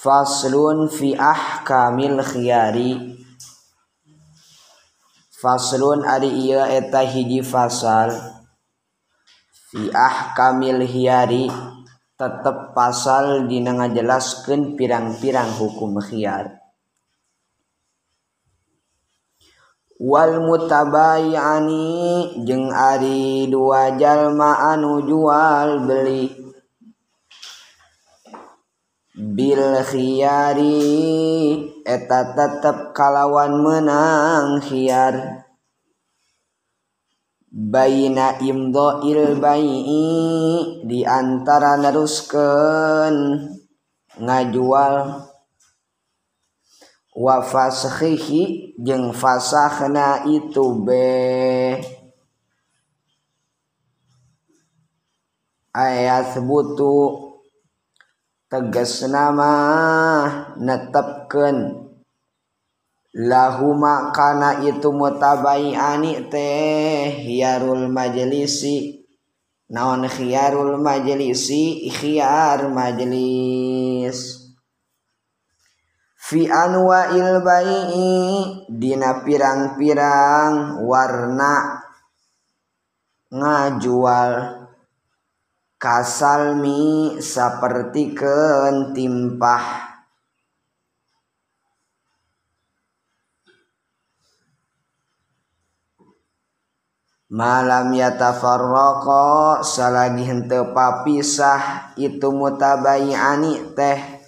faslun fi ahkamil khiyari. Faslun ari iya eta hiji fasal. Fi ahkamil khiyari tetep pasal dina ngajelaskeun pirang-pirang hukum khiyar. Wal mutabayani jeung ari dua jalma anu jual beli. Bilkhiari eta tetep kalawan menang khiar Baina imdo di antara nerusken ngajual. Wa fasakhihi jeng fasakhna itu be. Ayat butuh tegas nama netepken lahuma kana itu mutabaiani teh hiarul majelisi naon hiarul majelisi hiar majelis fi anwa'il bai'i dina pirang-pirang warna ngajual. Kasalmi seperti kentimpah malam yatafarraqa salagi henteu papisah itu mutabayani teh.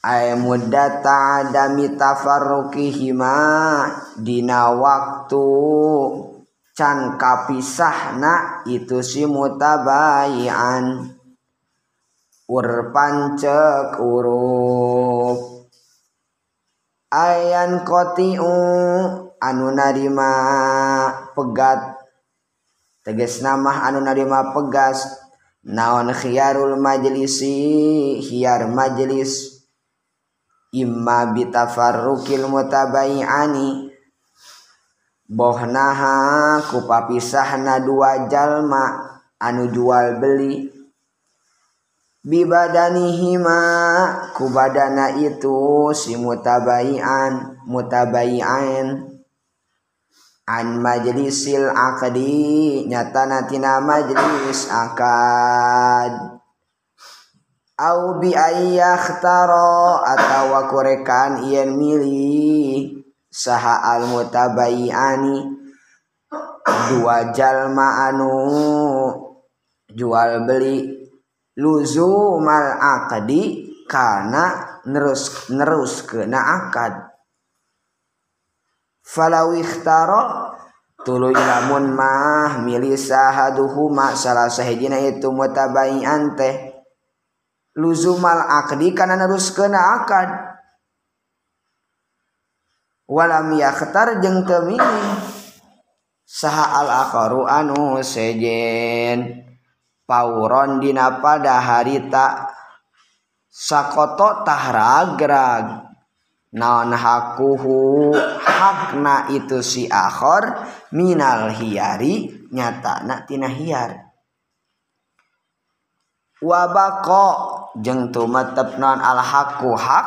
Ay muddata adami tafarruqihima dina waktu can kapisahna itu si mutabayian urpan cek urup ayan kotiu anu narima pegat. Teges nama anu narima pegas. Naon khiyarul majlisi? Khiyar majlis. Imma bitafarrukil mutabayiani bohnaha kupapisahna dua jalma anu jual beli. Bibadanihima ku badana itu si mutabaian mutabaian an majlisil akadi nyata tina majlis akad. Au bi ayyakhtaro atawa kurekan yen milih. Saha al mutabayani dua jalma anu jual beli luzumal akadi kana nerus nerus kena akad. Falau ikhtaro tuluy lamun mah milih sahaduhuma salah sahijina itu mutabayian teh. Luzumal akadi kana nerus kena akad walam yakhtar jeung teu milih saha al akharu anu sejen. Pauron dina pada harita. Sakoto tahragrag. Naon hakuhu? Hakna itu si akhor. Minal hiyari. Nyata na tina hiyar. Wabako. Jeng tumetep non al haku hak.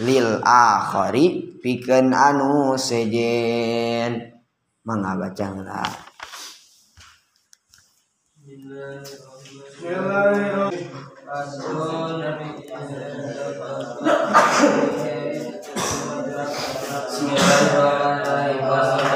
lil akhari pikeun anu sejen mangabacangna Bismillahirrahmanirrahim.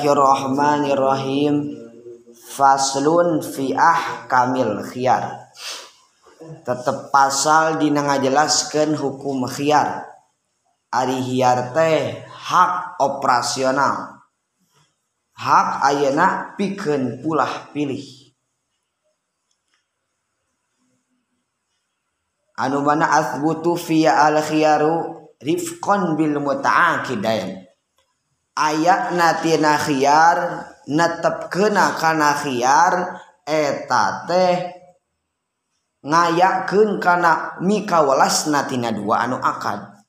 Bismillahirrahmanirrahim. Faslun fi'ah kamil khiyar. Tetap pasal dina ngajelaskan hukum khiyar. Ari khiyar teh hak operasional. Hak ayana pikeun pulah pilih. Anu mana asbutu fiya al khiyaru rifqan bil muta'aqidain aya natina khiar netepkenakana khiar eta teh ngayaken kana mikawalas natina dua anu akad.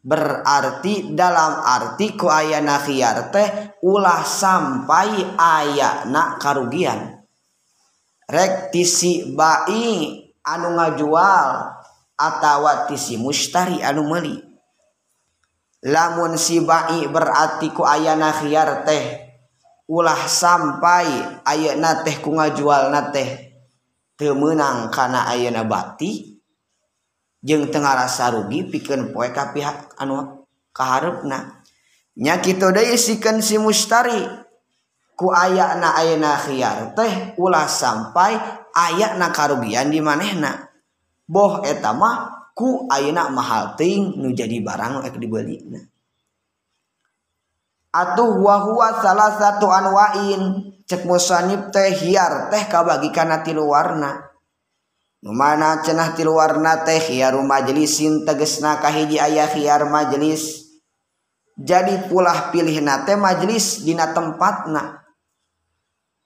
Berarti dalam arti ku ayana khiar teh ulah sampai ayana karugian. Rektisi bai anu ngajual atau tisi mustari anu meli lamun sibai berarti ku ayana khiar teh ulah sampai ayeuna teh ku ngajualna teh temenang karena kana ayeuna bati jeung teu ngarasa rugi pikeun poe ka pihak anu kaharepna nya kitu deui sikeun si mustari ku ayana ayeuna khiar teh ulah sampai ayana karugian di manehna. Boh eta mah ku ayeuna mahal ting nu jadi barang ek dibeli. Nah. atuh wahwa salah satu anwain. Cek musanib teh hiar teh kabagi kana tilu warna. Nu mana cenah tilu warna teh hiaru majlisin tegesna kahiji aya hiar majlis. Jadi pulah pilih nate majlis dina tempatna.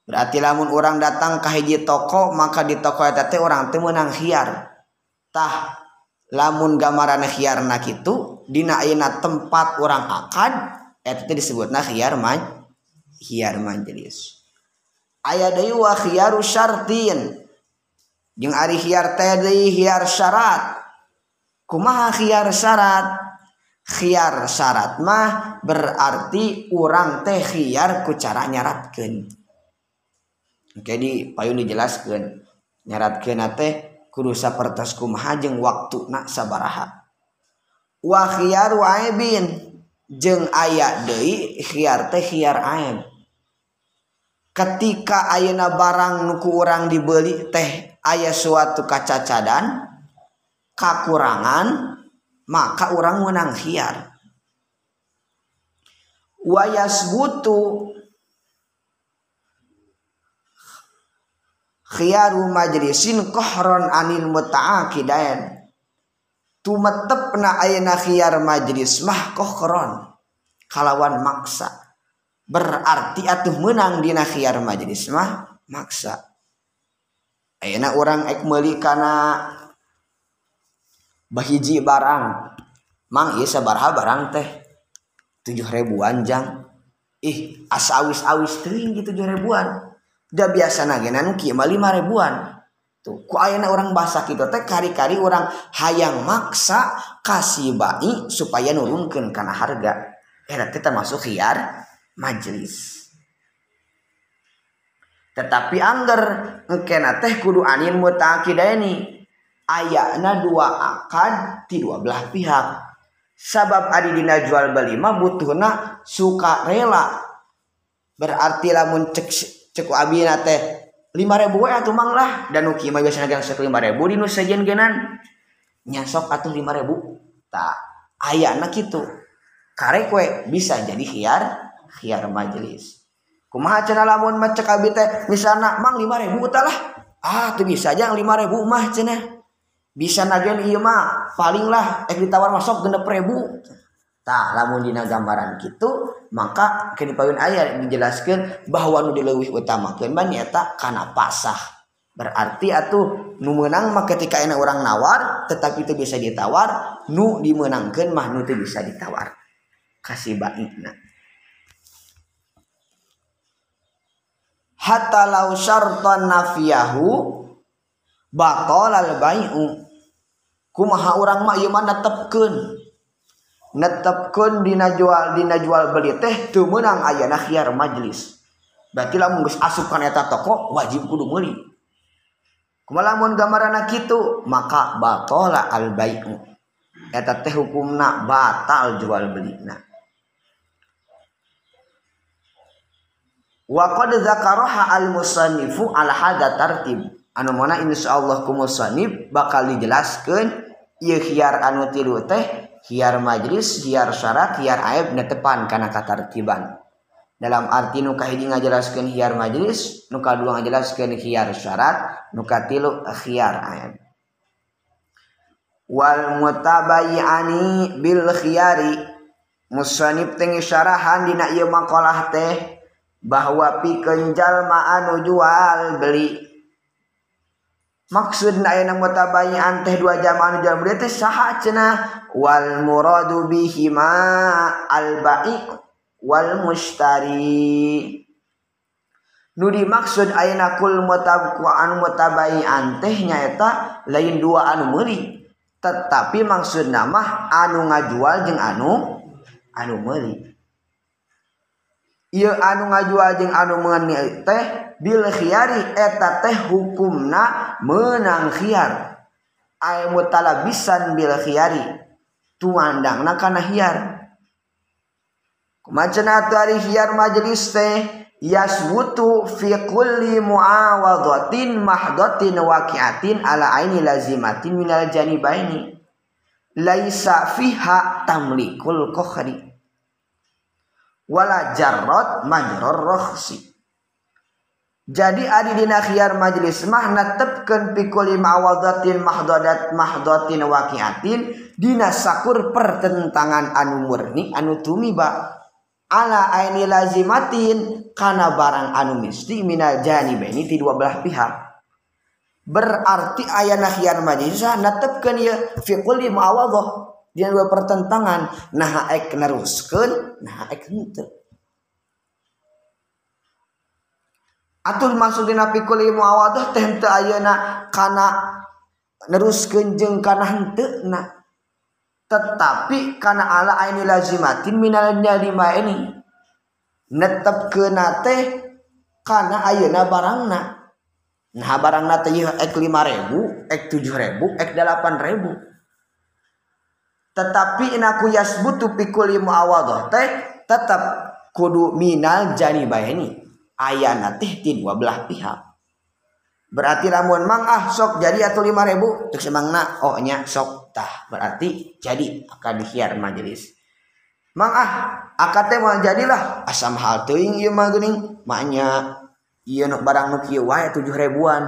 Berarti lamun orang datang ke hiji toko maka di toko eta teh orang teu meunang hiar. Tah lamun gambaran khiarna itu ayeuna tempat orang akad eta disebutna khiar man khiar majelis. Aya deui wa khiaru syartin. Jeung ari khiar teh deui khiar syarat. Kumaha khiar syarat? Khiar syarat mah berarti orang teh khiar ku cara nyaratkeun. Jadi payun dijelaskeun. Nyaratkeun teh kurusa pertas kumaha jeung waktu nak sabaraha. Wa khiyar aibin. Jeung aya deui khiyar teh khiyar aib. Ketika ayeuna barang nuku orang dibeli teh aya suatu kacacadan kakurangan maka orang menang khiyar. Wayas butuh khiyaru majlisin kohron anil muta'aqidain tumetepna ayana khiyar majlis mah kohron. Kalawan maksa. Berarti atuh menang dina khiyar majlis mah maksa. Ayana orang ek meuli kana bahiji barang. Mang ieu sabaraha barang teh. Tujuh ribuan jang. Ih asawis awis teuing gitu tujuh ribuan da biasa nagenan kieu lima ribuan. Tuh ku ayana orang bahasa kita teh kari-kari orang hayang maksa kasih bai supaya nurunkan karena harga. Era kita masuk hiar majelis tetapi angger engkena teh kudu anin mutakidaini ayakna dua akad di dua belah pihak. Sabab adi dina jual beli mah butuhna suka rela. Berarti lamun cek ceku abi nate lima ribu ya tuh mang lah. Dan uki mah biasanya gang sok lima ribu di nusajian genan nyasok atau lima ribu. Tak ayah anak itu kare kue bisa jadi hiar hiar majelis kumaha cina lamun mah cek abi teh misalnya mang lima ribu utalah ah tuh bisa aja lima ribu mah cina bisa nagen iya mah paling lah eh ditawar masuk genep ribu. Tah, lamun dina gambaran gitu maka kini pawin ayat dijelaskan bahwa nu dileuwih utamakeun mah nyaeta kana pasah berarti atuh nu menang mah ketika enak orang nawar tetapi itu bisa ditawar nu dimenangkan mah nu itu bisa ditawar. Kasih baikna. Hatta lau syartan nafiyahu batal al bai'u. Kumaha urang mah ieu mah netepkeun. netepkeun dina jual dina jual beli teh teu meunang ayeuna khiar majlis. Berarti lamun geus asup kana eta toko wajib kudu meuli. Kumaha lamun gambaranna kitu maka batola al bai'u eta teh hukumna batal jual belina. Wa qad zakaraha al musannifu al hada tartib. Anu mana insyaallah ku musannif bakal dijelaskeun ieu khiar anu tilu teh hiar majelis hiar syarat hiar aib netepan karena katartiban. Dalam arti nukahiji ngajelaskeun hiar majelis nuka dua ngajelaskeun hiar syarat nuka tilu hiar aib. Wal mutabayani bil khiyari musanib tengi syarahan dina ieu maqalah teh bahwa pikeun jalma anu jual beli. maksud ayana mutabayi'an teh dua jama anu jalan beliau teh saha cenah? Wal muradu bihima al bai wal mustari nu dimaksud ayana kul mutab ku anu mutabayi'an teh nyaeta lain dua anu meuli. Tetapi maksud nama anu ngajual jeung anu anu meuli. Anu ngajual jeung anu mengenai teh bil khiyari eta teh hukumna menang khiyar. Ay mutalabisan bil khiyari tuandangna kana khiyar. Kumaceuna atuh ari khiyar majelis teh yasbutu fi kulli muawadatin mahdatin waqi'atin ala aini lazimatin minal janibaini. Laisa fiha tamlikul kohri wala jarrot majror rohsi jadi adi dina khiyar majlis mah natepkeun pikuli ma'awadatin mahdodat mahdotin waqiatin dina sakur pertentangan anu murni anu tumiba. Ala aini lazimatin kana barang anu misti mina janibaini ti dua belah pihak. Berarti ayana khiyar majlis natepkeun ieu fi kulli ma'awadah dia dua pertentangan. Nah ek neruskan nah ek henteu. Atul maksud dina pikul ilmu awadah teh henteu ayeuna kana neruskeun jeung kana henteuna. Tetapi kana ala aini lazimatin minal lima ini. Netepkeun teh kana ayeuna barangna. Nah barangna teh ek 5000 ek 7000 ek 8000 tetapi inaku yasbutu pikuli muawadah teh tetap kudu minal jani bayani ayana teh dua belah pihak. Berarti lamun mang ah sok jadi atau lima ribu untuk semangna oh nya sok. Tah berarti jadi akan dihiar majelis. Mang ah akate mau jadilah. Asam hal teuing ieu mah geuning. Maknya ieu nu barang nu kieu wae tujuh ribuan.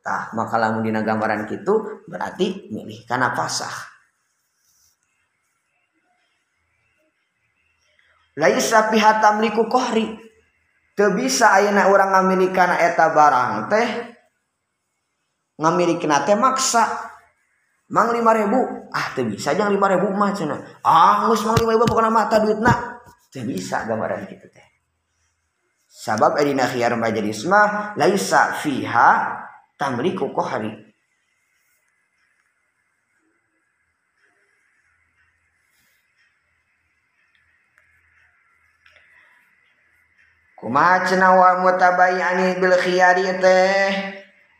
Tah maka lamun dina gambaran kitu berarti milih kana pasah laisa piha tamliku kohri. Teu bisa ayeuna urang ngamilikeun eta barang teh. Ngamilikeun teh maksa. Mang 5000 ah teu bisa jeung 5000 mah cenah. Ah geus mang 5000 pokona mata duitna. Teu bisa gambaran kitu teh. Sabab adina khiyar majlis mah laisa fiha tamliku kohri. Kumaha cenah wa mutabayani bil khiyari teh.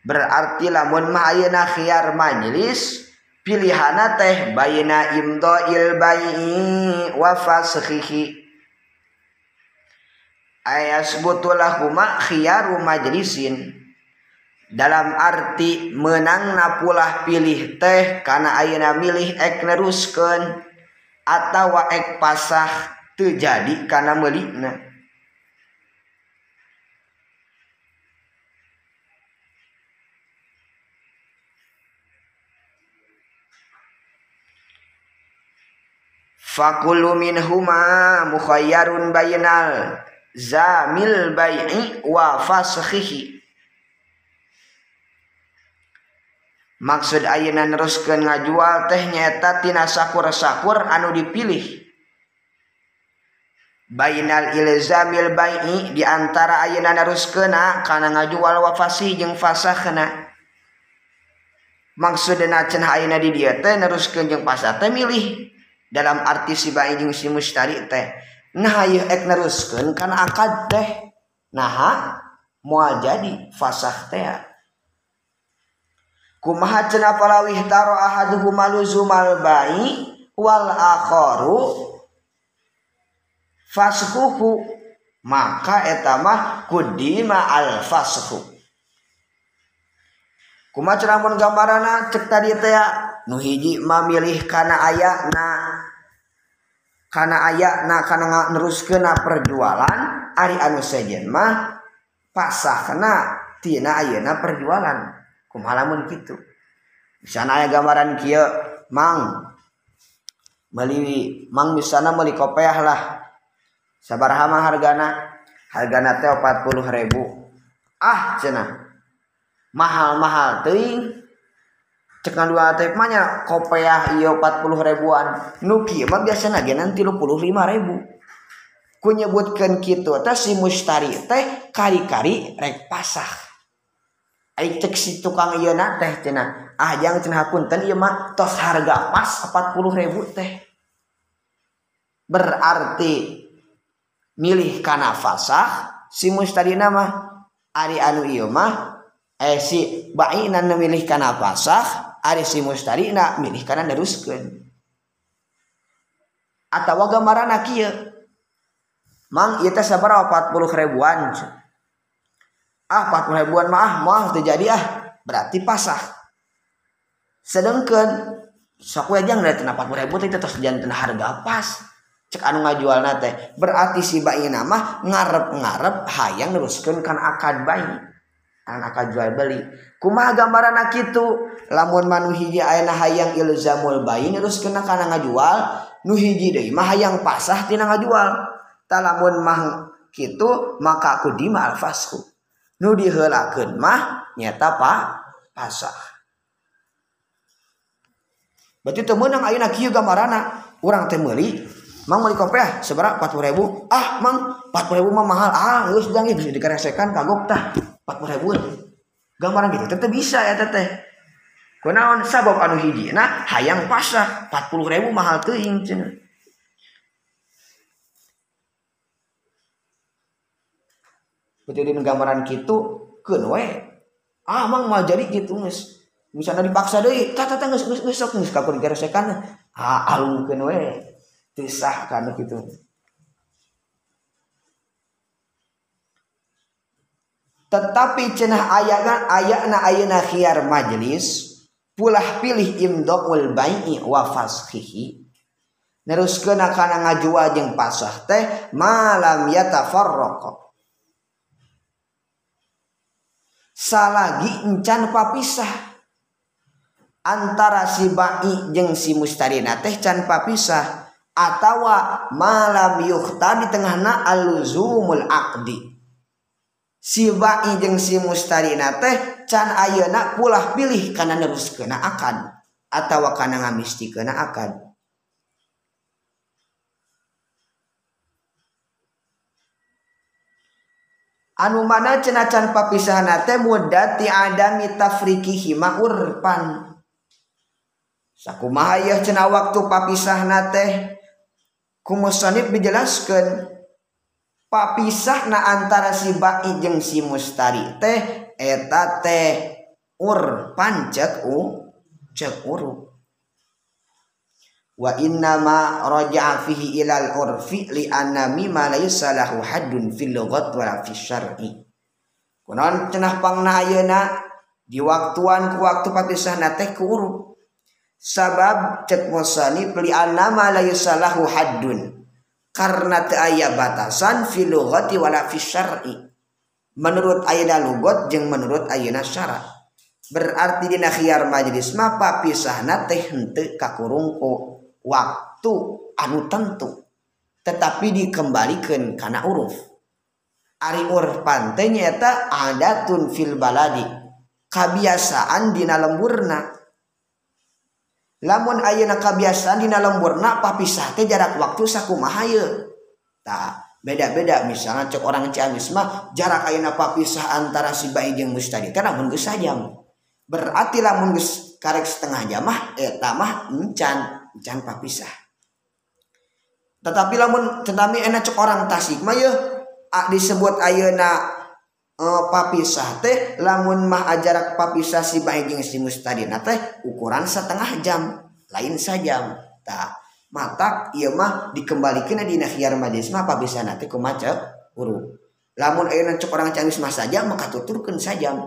Berarti lamun mah ayeuna khiyar majlis pilihana teh bayna imdail bai'i wa fashihi ayas butulahuma khiyaru majlisin. Dalam arti menang napulah pilih teh karena ayeuna milih ek neruskeun atawa ek pasah terjadi karena melikna fakulmin huma mukhayyarun bayinal zamil bai'i wa fashihi maksud ayeuna neruskeun ngajual teh nyaeta tina sakur-sakur anu dipilih. Bainal ilzamil bai'i di antara ayeuna neruskeuna kana ngajual wa fasih jeung fasakhna. Maksudna cenah ayeuna di dieu teh neruskeun jeung pasah teh milih. Dalam arti si bayi jeung si mustari teh nah ieu ek neruskeun kana akad teh. Nah moal jadi fasah teh. Kumaha cenah palawih taro ahaduhum maluzumal bayi wal akharu fasquhu maka etamah kudima al fashu kumac lamun gambarana cek tadi teh nu hiji mamilih kana aya na kana aya na kana neruskeun perjualan ari anu sejen mah pasah kana tina ayeuna perjualan. Kumaha lamun kitu? Misalnya aya gambaran kieu mang meuli mang misalnya meli kopeah lah. Sabaraha mah hargana hargana teh 40.000 ah cenah. mahal-mahal teuing cek dua teh mahnya kopeah iya 40 ribuan. Nu kieu mah biasana genan 35 ribu. Ku nyebutkan kitu teh si mustari teh kari-kari rek pasah. Aik cek si tukang ieu na teh cina ah jangan cina punten ieu mah tos harga pas 40 ribu teh. Berarti milih kana fasah si mustari nama ari anu ieu mah eh, si bainan memilih karena pasah ari si mustari na milih karena neruskeun. Atau gambaran kieu? Mang ieu teh sabaraha 40 ribuan. Ah 40 ribuan mah ah, moal teu jadi ah. Berarti pasah. Sedangkan sok we jeung dari 40 ribu itu terus janten harga pas. Cek anu ngajual nate berarti si bayi nama ngarep-ngarep hayang neruskeun kan akad bayi. Akad jual beli. Kumaha gambaran itu? Lamun manu hiji ayana hayang ilzamul bayi teruskan kana ngajual nu hiji deui. Mah hayang pasah tina ngajual. Talamun mah kitu maka aku dima alfasku. Nu dihelakeun mah nyata pak pasah. Berarti teu meunang ayeuna kieu gambarana. Urang teh meuli mang meuli kopiah seberapa 40 ribu. Ah mang 40 ribu mah mahal ah geus jangan bisa dikeresekan kagok tah 40 ribuan gambaran gitu. Teteh bisa ya teteh. Kunaon? Sabab anu hiji nah hayang pasrah. 40 ribu mahal teuing cenah. Jadi gambaran gitu keun we. Ah mang mah jadi gitu geus. Misalnya dipaksa deui. Tata tata geus geus geus sok geus kakur geresekan. Ah alungkeun we. Tisah sah kana kitu tetapi cenah ayana ayana ayana khiyar majlis pulah pilih imdaqul bai'i wa fashihi neruskeun kana ngajual jeung pasah teh malam yatafarraqa salagi encan papisah. Antara si bai jeng si mustarina teh can papisah atawa malam yukhta di tengahna aluzumul aqdi sibai jeung si mustarina teh can ayeuna pulah pilih kana neruskeuna akad atawa kana ngamistikeuna akad. Anu mana cenah can papisahna teh mudat ti adami tafriqihi ma urpan. Sakumaha ieu cenah waktu papisahna teh kumusanib dijelaskeun. papisah na antara si Bai jeung si mustari teh eta teh ur pancek u cek uruk wa inna ma raja'a fihi ilal urfi li anna mimma laysa lahu haddun fil lughat wa fi syar'i. Kunaon cenah pangna ayeuna? Di waktuan ku waktu papisahna teh ku uruk sabab cek musani li anna ma laysa lahu haddun. karena teu aya batasan filogoti wala fi syar'i. Menurut ayeuna lugot jeung menurut ayeuna syarat. Berarti dina khiyar majelis mah papisahna teh henteu kakurungku. Waktu anu tentu. Tetapi dikembalikan karena uruf. Ari uruf pantai nyata adatun fil baladi. Kebiasaan dina lemburna. lamun ayeuna kabiasaan dina lemburna papisah teh jarak waktu sakumaha ieu tah beda-beda. Misalnya cek orang Ciamis mah jarak ayeuna papisah antara si bayi jeung geus tadi. Teh lamun geus sajam. Berarti lamun geus karek setengah jam mah eh, eta mah encan. Encan papisah. Tetapi lamun tetapi enak cek orang Tasik mah yeuh disebut ayeuna Uh, papisah teh lamun mah ajarak papisah si bayi jeung si mustadina teh ukuran setengah jam lain sajam. Tak mata ieu mah dikembalikan dina khiar majlis mah papisah nanti kumaca huruf. Lamun ayeuna cek orang cangis mah sajam maka tuturkeun sajam.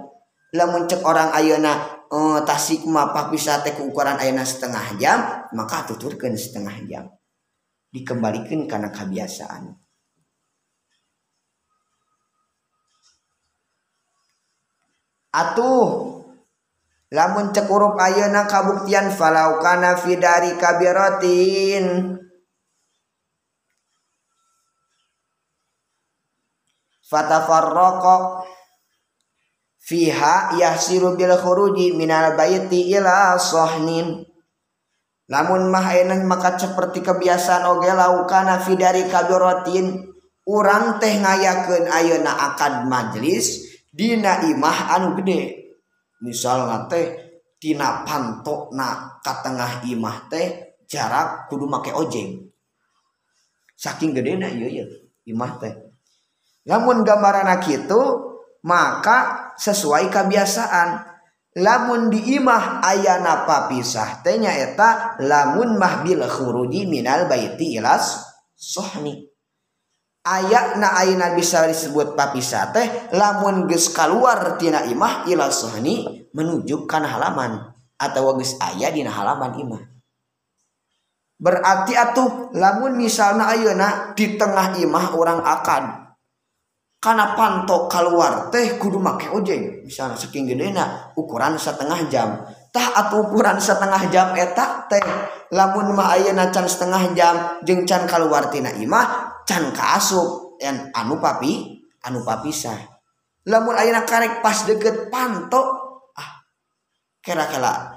Lamun cek orang ayeuna uh, tasik mah papisah teh ukuran ayeuna setengah jam maka tuturkeun setengah jam. Dikembalikan karena kebiasaan. Atuh. Lamun cek huruf ayeuna kabuktian falau kana fi dari kabiratin. Fatafarraqa fiha yahsiru bil khuruji minal baiti ila sahnin. Lamun mah maka seperti kebiasaan oge laukana fi dari kabiratin urang teh ngayakeun ayeuna akad majlis Dina imah anu gede. Misal teh tina pantok na katengah imah teh jarak kudu make ojeng. Saking gede na iya iya imah teh. Lamun gambaran itu maka sesuai kebiasaan lamun di imah ayana papisah teh eta lamun mah bil khuruji minal baiti ilas sohni. aya na aina bisa disebut papisa teh lamun geus kaluartina imah ila sohni menuju kana halaman atau geus aya dina halaman imah. Berarti atuh lamun misalna ayeuna di tengah imah orang akan karena pantok keluar teh kudu make ojeng? Misalnya saking gedena ukuran setengah jam. tah at ukuran setengah jam etak teh. Lamun mah ayeuna can setengah jam jeung can kaluartina imah can kaasup. Yang anu papi anu papisah. Lamun ayeuna karek pas deket panto ah kira-kira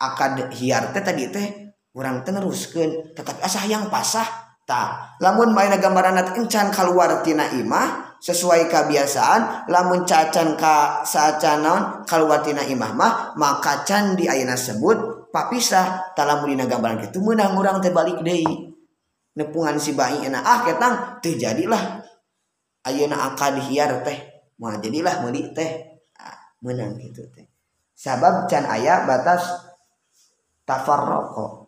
akad hiar teh tadi teh kurang teneruskan tetapi asah yang pasah tak lamun main gambaran encan kaluartina imah sesuai kebiasaan lamun cacan ka saacanon kalwatina imah mah maka can di ayana sebut papisah talamun dina gambaran kitu meunang urang teh balik deui. Nepungan si bayi enak ah ketang teh jadilah. Ayeuna akad hiar teh mah jadilah meuli teh. Ah, menang gitu teh. Sabab can aya batas tafarroko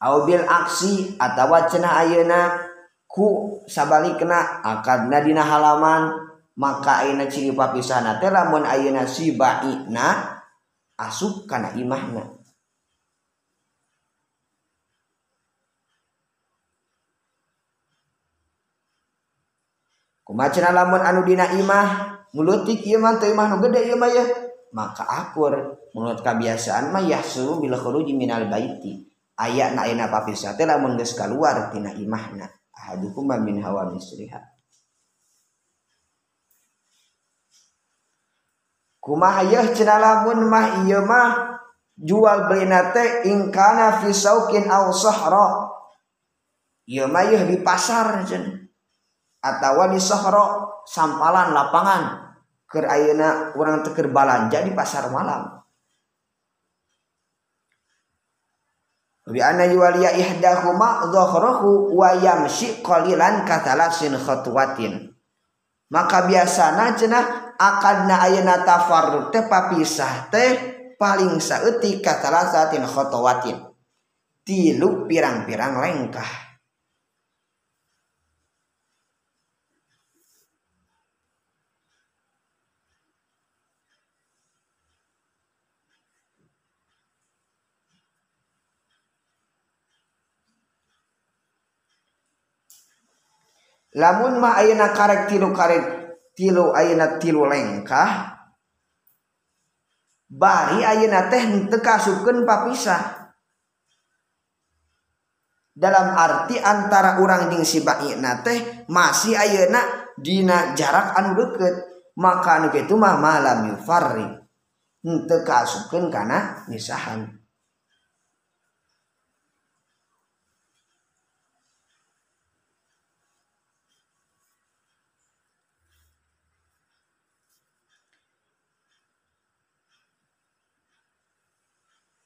Aubil aksi atau cenah ayeuna ku sabalik kena akadna dina halaman maka ayeuna ciri papisahna teh lamun ayeuna si baina asup kana imahna. Kumacana lamun anu dina imah mulutik ieu mah teu imah nu gede ieu mah ya maka akur. Menurut kebiasaan mah yahsuru bil khuruji minal baiti. Aya na ina papisah teh lamun geus kaluar tina imahna. Ahadukum min hawa misriha kumaha yeuh cenah lamun mah ieu mah jual beli teh ingkana fi saukin aw sahra. Ieu mah yeuh di pasar cenah atawa di sahra sampalan lapangan. Keur ayeuna urang teu balanja di pasar malam watin maka biasana cenah akadna naana tafarruq teh papisah teh paling saeutik katalasatin khotowatin tilu pirang-pirang lengkah. lamun mah ayeuna karek tilu karek tilu ayeuna tilu lengkah bari ayeuna teh henteu kasupkeun papisah. Dalam arti antara orang jeung si baina teh masih ayeuna dina jarak anu deukeut maka anu kitu mah malam yufarri. Henteu kasupkeun kana misahan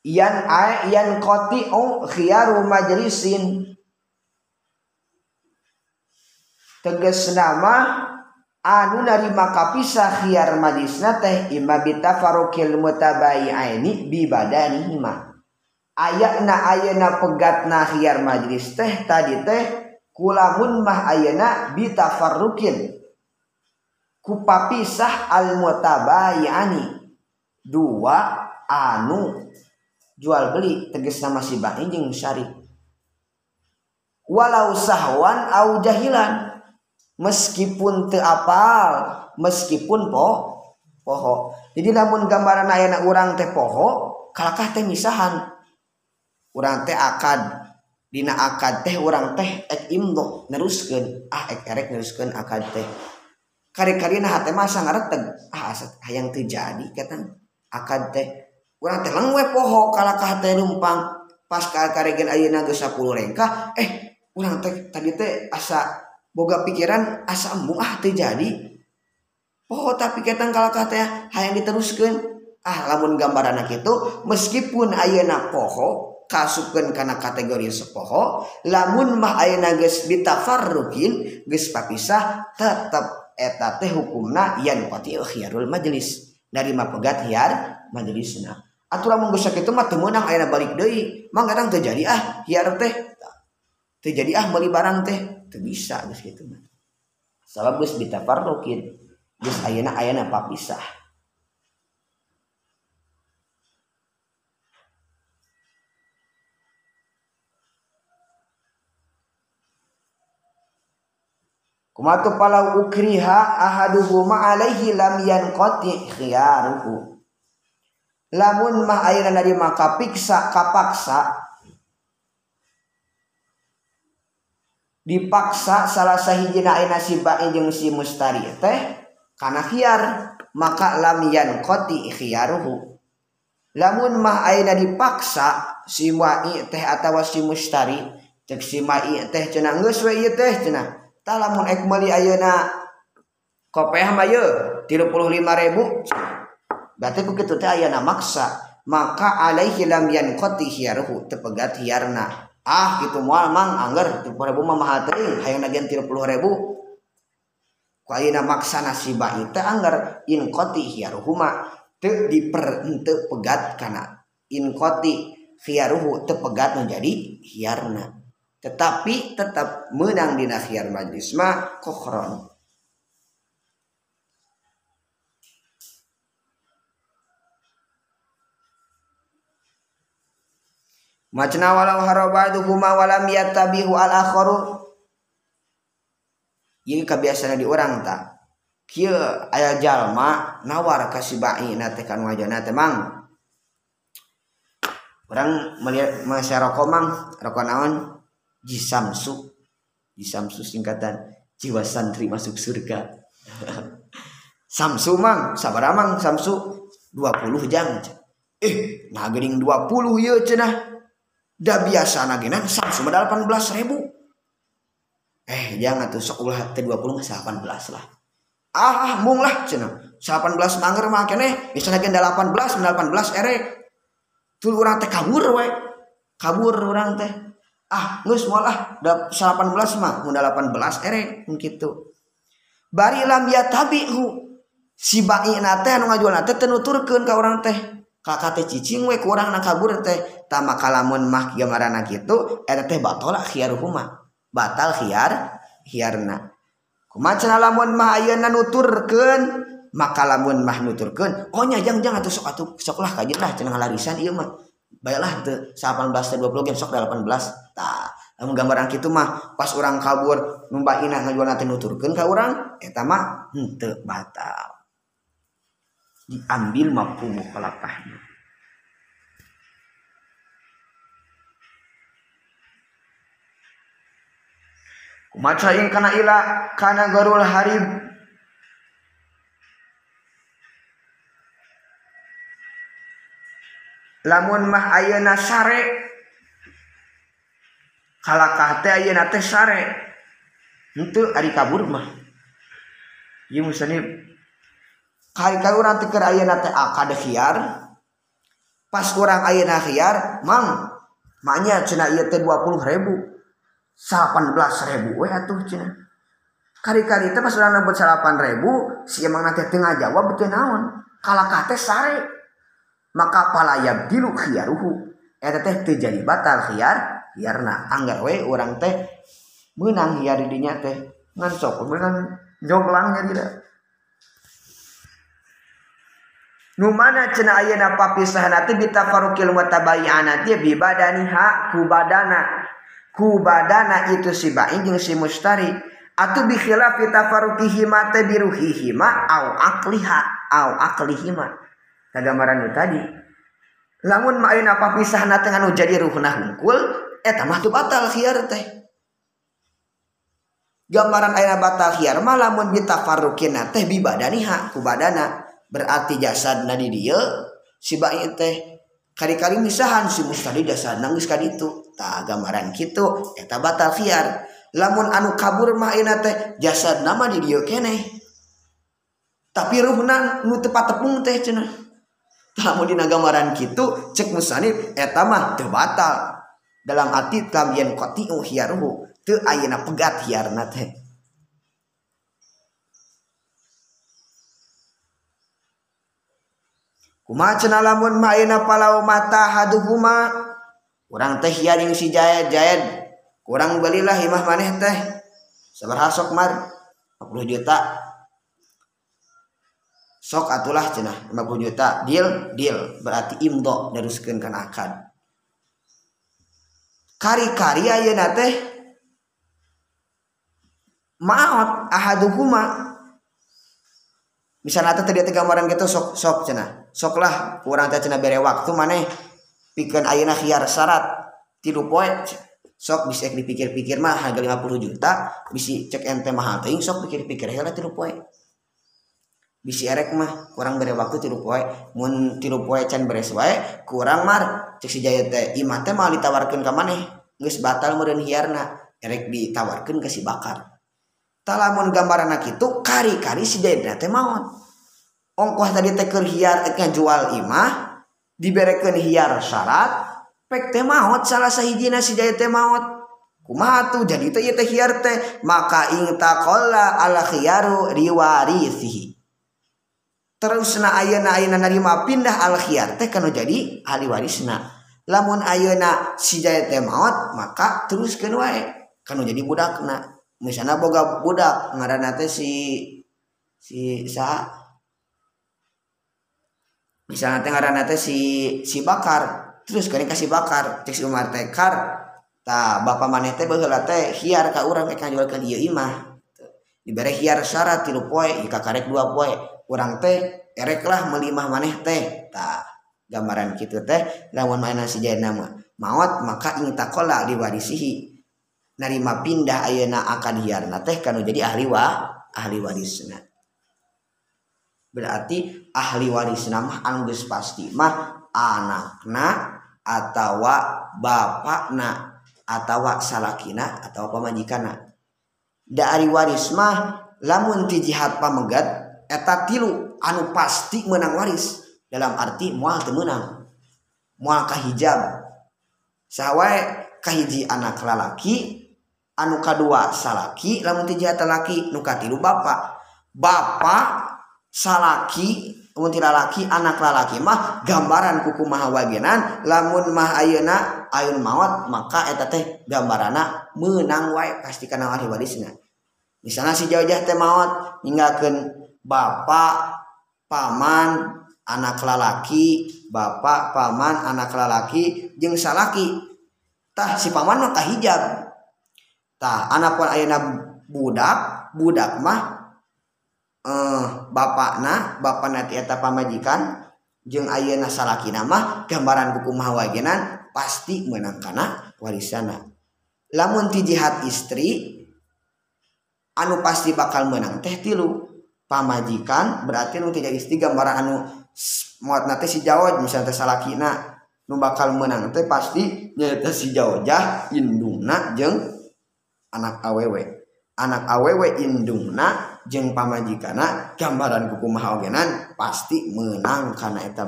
yan yan o khiyaru majlisin. Tegas nama anu narima kapisah khiyar majlisna teh imma bitafarukil mutabayi'aini bi badanihima aya na ayena pegat nahiar majelis teh tadi teh kulamun mah ayena bitafarrukin kupapisah al mutabayani dua anu jual beli tegas nama si bayi jeung syari. Walau sahwan au jahilan meskipun te apal meskipun po poho. Jadi namun gambaran ayana orang teh poho kalakah teh misahan? Orang teh akad dina akad teh orang teh ek imdo neruskan ah ek erek neruskan akad teh. Kari-kari nah teh masa ngareteg ah asat hayang terjadi kata akad teh. kurang terleng we poho kalakah teh numpang. Pas ka karegen ayeuna geus 10 rengkah eh kurang teh tadi teh asa boga pikiran asa embung ah terjadi poho tapi ketang kalakah teh hayang diteruskan ah lamun gambar anak itu meskipun ayeuna poho kasupkeun karena kategori sepoho lamun mah ayeuna geus bitafarrukin geus papisah tetap eta teh hukumna yan pati khiyarul majelis dari mapegat hiar majelisna. Aturan mun geus kitu mah teu meunang ayana balik deui. Mah kadang terjadi ah hiar teh. Terjadi ah beli barang teh. Itu bisa geus kitu mah. Sabab geus ditafarruqin geus ayeuna ayana papisah Kumatu palau ukriha ahaduhuma alaihi lam yanqati khiyaruhu. lamun mah airan dari maka piksa kapaksa dipaksa salah sahijina aina si ba'i jeung si mustari teh kana khiar maka lam yanqati khiyaruhu. Lamun mah aina dipaksa si wa'i teh atawa si mustari cek si mai teh cenah geus we ieu teh cenah. Tah lamun ek meuli ayeuna kopeh mah ye 35000 berarti begitu teh ayeuna maksa. Maka alaihi lam koti khiyaruhu tepegat hiarna ah gitu mual mang tiga ribu mah mahal teuing hayang nagian tiga puluh ribu. Kuayina maksana si bayi teh angger in koti hiaruhuma te diper ente pegat kana. In koti hiaruhu te pegat menjadi hiarna tetapi tetap menang dina hiar majlis mah kokron Macna walau haroba'duhuma walam yattabihu al-akharu. ini kebiasaan di orang tak kia ayah jalma nawar kasih bayi nate kan wajah nate mang. orang melihat masa rokok mang, rokok naon? Jisamsu. Jisamsu singkatan jiwa santri masuk surga. Samsu mang, sabar mang Samsu 20 jam Eh, nah geuning 20 ya cenah. Da biasa nagenan samsu mah 18 ribu. Eh iya jangan tuh sok ulah teh 20 mah 18 lah. Ah, ah mung lah cenah. 18 manger mah keneh bisa nagen 18 18 ere. Tuh urang teh kabur we. Kabur urang teh. Ah, geus moal ah 18 mah mun 18 ere kitu. Bari lam ya tabihu si bai nate anu ngajual na teh teu nuturkeun ka urang teh kakak teh cicing we kurang na kabur teh. Tama kalamun mah gambaran gitu eta teh batal khiyaruhuma batal khiyar khiyarna kumacan lamun mah ayeuna nuturkeun maka lamun mah nuturkeun oh nya jang jang atuh sok atuh sok lah kajeun lah cenah larisan ieu mah. Baiklah teu 18 teh 20 game sok 18 tah lamun gambaran kitu mah pas urang kabur numbainah ngajual nanti nuturkeun ka urang eta mah henteu batal. Diambil mampu mukhalafahnya kumacain kana ila kana garul harib. Lamun mah ayeuna sare kalakah teh ayeuna teh sare? Henteu ari kabur mah. Ieu musani kali-kali orang teker ayana teh akad khiar. Pas orang ayana khiar mang maknya cina iya teh dua puluh ribu delapan belas ribu weh atuh cina kari-kari teh pas orang nabut delapan ribu si emang nanti tengah jawab betul naon? Kalah kate sare? Maka palayab dilu khiaruhu. Eta teh teu jadi batal khiar khiarna anggar we orang teh menang hiar didinya teh. Ngan sok menang joglangnya tidak mana cina ayeuna papisahan teh bitafarukil mutabayyi'ana teh bi badaniha ku badana. Ku badana itu si bain jeung si mustari. Atu bi khilafi tafarukihima teh biruhihima au akliha au aklihima. Kagambaran tadi. Lamun main apa pisah na tengah jadi ruhna hungkul eta mah tu batal khiar teh. Gambaran ayeuna batal khiar mah lamun bitafarukina teh bi badaniha ku badana berarti jasad nadi dia si bayi teh kali-kali misahan si mustadi jasad nangis kan itu tak gambaran gitu eta batal khiar. Lamun anu kabur mah ayeuna teh jasad nama di dia kene tapi ruhna nu tepat tepung teh cenah. Tah mun dina gambaran gitu cek musanib eta mah teu batal. Dalam arti kamian qati'u hiaruhu teu ayeuna pegat hiarna teh. kuma cenah lamun maina palau mata haduhuma kurang teh yaring si jayad jayad kurang belilah imah maneh teh. Sabaraha sok mar. 50 juta. Sok atulah cenah 50 juta. Deal deal. Berarti imdo daruskeun kana akad. Kari-kari ayeuna teh. Maot ahaduhuma. Misalnya tadi gambaran gitu sok sok cenah. soklah kurang teh cenah bere waktu maneh. Pikeun ayeuna khiar syarat tilu poe sok bisa dipikir-pikir mah harga 50 juta bisa cek ente mahal teuing sok pikir-pikir heula tilu poe. Bisi erek mah kurang bere waktu tilu poe. Mun tilu poe can beres wae kurang mar cek si jaya teh imah teh mah ditawarkeun ka maneh. Geus batal meureun hiarna erek ditawarkeun ke si bakar. Talamun gambaran kitu kari-kari si jaya teh maot ongkoh tadi teker hiar etnya jual imah diberikan hiar syarat pek teh maut salah sahijina si jaya teh maut kumaha tuh? Jadi teh teh hiar teh maka ing taqalla ala khiyaru riwarisihi. Terus na ayeuna ayeuna narima pindah al khiyar teh kana jadi ahli warisna. Lamun ayeuna si jaya teh maut maka teruskeun wae kana jadi budakna. Misalnya boga budak ngaranna teh si si sa misalnya tengaran teh si si bakar terus kali kasih bakar cek si Umar teh kar ta bapak mana teh baheula teh hiar ka urang teh kajualkeun ieu imah. Dibere hiar syarat tilu poe ka karek dua poe urang teh erek lah melimah maneh teh ta gambaran kitu teh lawan mana si jaya nama maot maka ing takola diwarisihi narima pindah ayeuna akan hiar teh kanu jadi ahli wa ahli warisna. Berarti ahli waris nama anggus pasti mah anakna atau bapakna atau salakina atau pamajikana. Dari waris mah lamun ti jihad pamegat eta tilu anu pasti menang waris. Dalam arti mual menang mual kahijab sawae kahiji anak lalaki anu kadua salaki lamun ti jihad laki nu katilu bapak. Bapak salaki tidak laki anak lalaki mah gambaran kuku maha wagenan lamun mah ayeuna ayun maut maka eta teh gambarana menang wae pasti kana ahli warisna misalnya si jauh teh maut ninggalkeun bapak paman anak lalaki bapak paman anak lalaki jeung salaki tah si paman mah kahijab. Tah anak pun ayeuna budak budak mah eh Bapak nah Bapak natieta pamajikan jeung Ayeuna salaki nama gambaran buku mahawagenan pasti menang karena warisana. Lamun ti jihad istri anu pasti bakal menang teh tilu. Pamajikan berarti nu tidak istri gambaran anu muat nate si jawab misalnya teh salakina nu bakal menang teh pasti nyata si jawajah indungna jeng anak awewe anak awewe indungna jeng pamajikanna gambaran kuku mahaogenan pasti menang karena eta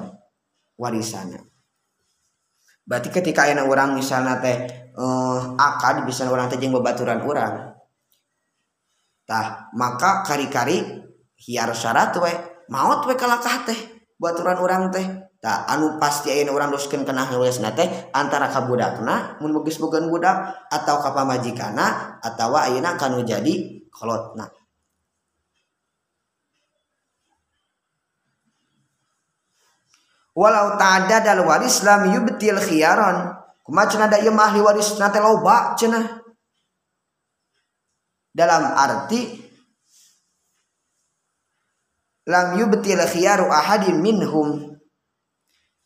warisannya. Berarti ketika enak orang misalnya teh uh, akad bisa orang teh jeung babaturan orang tah maka kari-kari hiar syarat we maut we kalakah teh baturan orang teh. Tak anu pasti ayeuna orang doskeun kena heulesna teh antara ka budakna mun begeus budak atau ka pamajikana atawa ayeuna kanu jadi kolotna. walau ta'ada dal waris lam yubtil khiyaron. Kuma cenah da ieu ahli waris teh loba cenah. Dalam arti lam yubtil khiyaru ahadin minhum.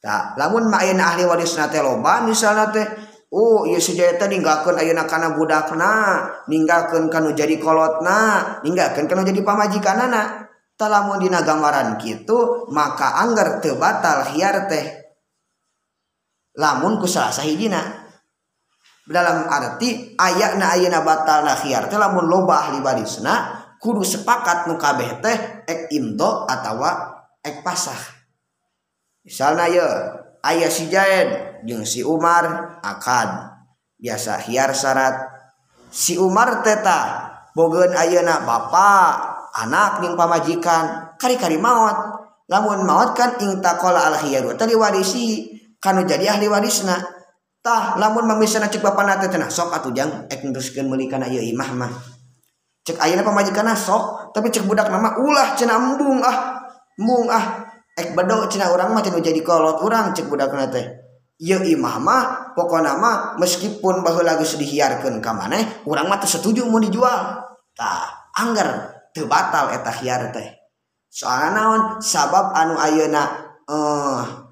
Tak lamun mak ayeuna ahli waris teh loba misalna teh Oh, ieu sejata ninggalkeun ayeuna kana budakna, ninggalkeun kanu jadi kolotna, ninggalkeun kanu jadi pamajikanana. lamun dina gambaran gitu maka anggar tebatal hiar teh. Lamun ku salah sahijina. Dalam arti ayakna ayana batal na hiar teh lamun loba ahli barisna kudu sepakat nu kabeh teh ek indo atawa ek pasah. Misalnya ya ayah si Jaed jeung si Umar akad. Biasa hiar syarat si Umar teta bogen ayeuna bapak anak jeung pamajikan kari-kari maut lamun maut kan ing taqala al khiyaru tadi warisi kanu jadi ahli warisna. Tah lamun mamisana cek bapana teh cenah sok atuh jang ek neruskeun meuli kana ieu imah mah. Cek ayeuna pamajikanna sok tapi cek budak nama ulah cenah embung ah. Embung ah. Ek bedo cenah urang mah tinu jadi kolot urang cek budakna teh. Ieu imah mah pokona mah meskipun baheula geus dihiarkeun ka maneh urang mah teu setuju mau dijual. Tah anggar terbatal etahir teh. Soal naon sabab anu ayeuna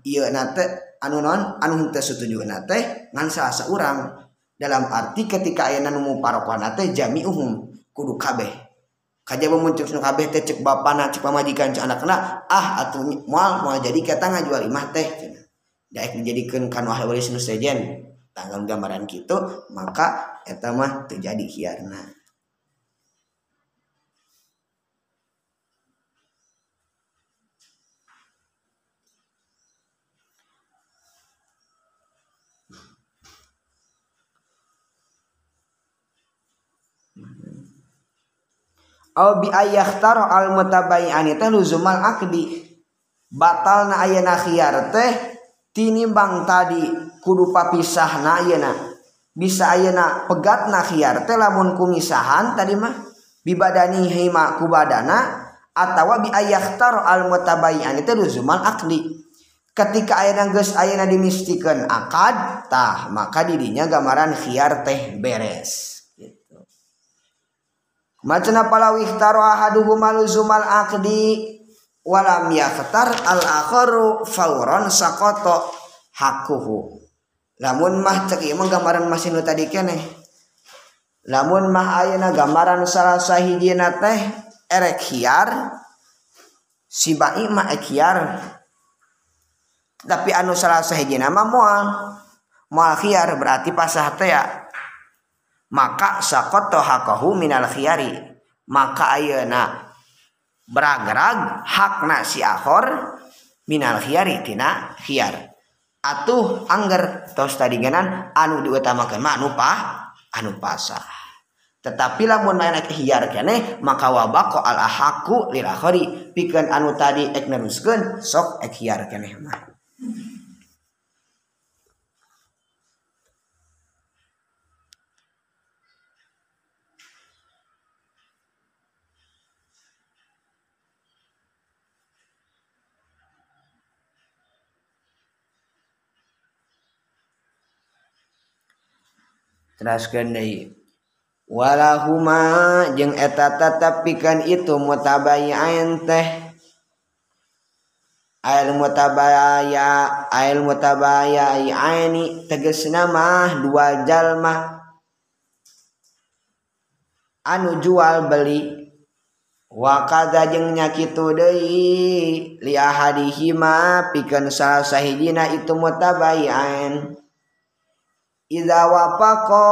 eh anu non anu setuju teh salah seorang dalam arti ketika ayeuna nu parokwana teh jami umum kudu kabeh. Kajaba muncul nu kabeh teh cek bapana cek pamajikan cek anakna ah atuh moal moal jadi kata ngajual imah teh daek dijadikeun kana ahli waris nu sejen. Tanggal gambaran kitu maka eta mah terjadi hiarna. aw bi ayakhtar al mutabai'ani teh luzumal akdi. Batalna ayeuna khiyar teh tinimbang tadi kudu papisahna ayeuna. bisa ayeuna pegatna khiyar teh lamun kumisahan tadi mah. Bibadani hima ku badana atawa bi ayakhtar al mutabai'ani teh luzumal akdi. Ketika ayeuna geus ayeuna dimistikeun akad tah maka didinya gambaran khiyar teh beres. Macna palawi ikhtaro ahaduhuma luzumal akdi walam yaktar al akharu fauron sakoto hakuhu. Lamun mah cek ieu gambaran masih nu tadi keneh. Lamun mah ayeuna gambaran salah sahijina teh erek hiar si bai mah ek hiar Tapi anu salah sahijina mah moal. Moal hiar berarti pasah teh ya maka sakoto sakotohaqahu minal khiyari. Maka ayeuna beragrag hakna si akhor minal khiyari tina khiyar. Atuh angger tos tadi genan anu diutamakan mah anu pah anu pasah. Tetapi lamun mana khiyar kene maka wabako al ahaku lil akhari pikeun anu tadi ek neruskeun sok ek khiyar kene mah. teraskan walahuma jeung etatata pikan itu mutabayain teh. Air mutabaya air mutabaya aini tegas nama dua jalma anu jual beli wa wakada jeung nyakitu deui. Li ahadihima pikeun salah sahijina itu mutabayain Iza wapako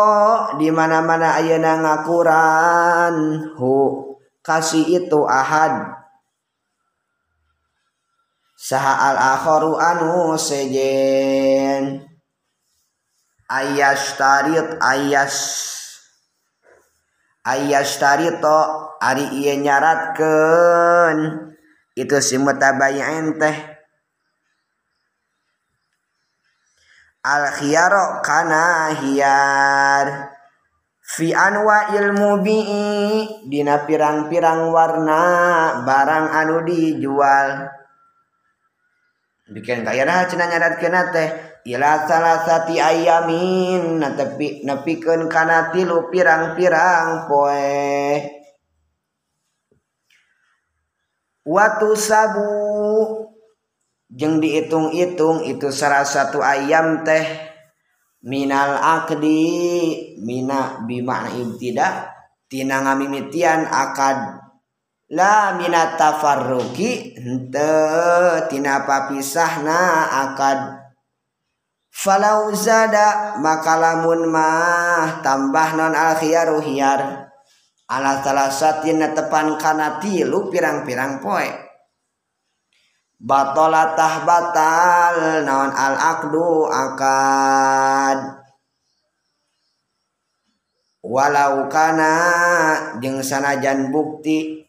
di mana mana ayeuna ngakuran hu kasih itu ahad. Saha al akharu anu sejen ayas tarit ayas ayas tarito ari iya nyaratkeun. Itu si mutabayyin teh. al-khiyaro kana hiyar. Fi anwa ilmu bi dina pirang-pirang warna barang anu dijual. Bikin kaya dah cina nyadat kena teh ila salah sati ayamin na tepi nepikeun kana tilu pirang-pirang poe watu sabu jeng dihitung-itung itu salah satu ayam teh. Minal akdi mina bimakna ibtida tina ngamimitian akad. La mina tafarruki henteu tina papisahna akad. Falau zada maka lamun mah tambah non al khiyaru hiyar ala salah salasatin tepan kana tilu pirang-pirang poe. batolatah batal naon al akdu akad. Walau kana jeung sanajan bukti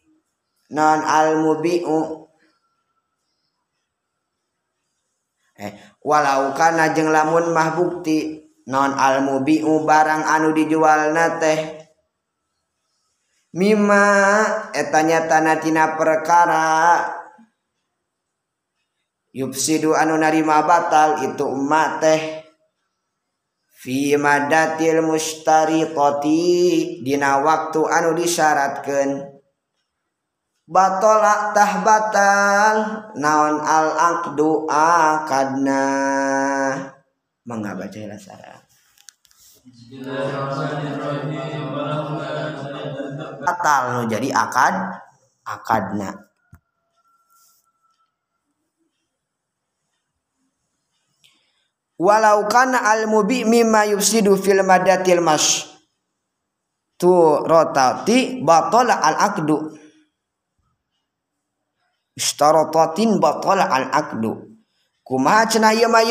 non al mubiu. Eh walau kana jeung lamun mah bukti non al mubiu barang anu dijualna teh. Mima etanya tanatina perkara yufsidu anu narima batal itu umat teh. Fi madatil mustariqati dina waktu anu disyaratkeun. Batola tah batal naon al aqdu akadna. Mangga baca batal jadi akad akadna walau kana al mubi mimma yufsidu fil madatil mas tu rotati batala al akdu istaratatin batala al akdu kumaha cenah ieu mah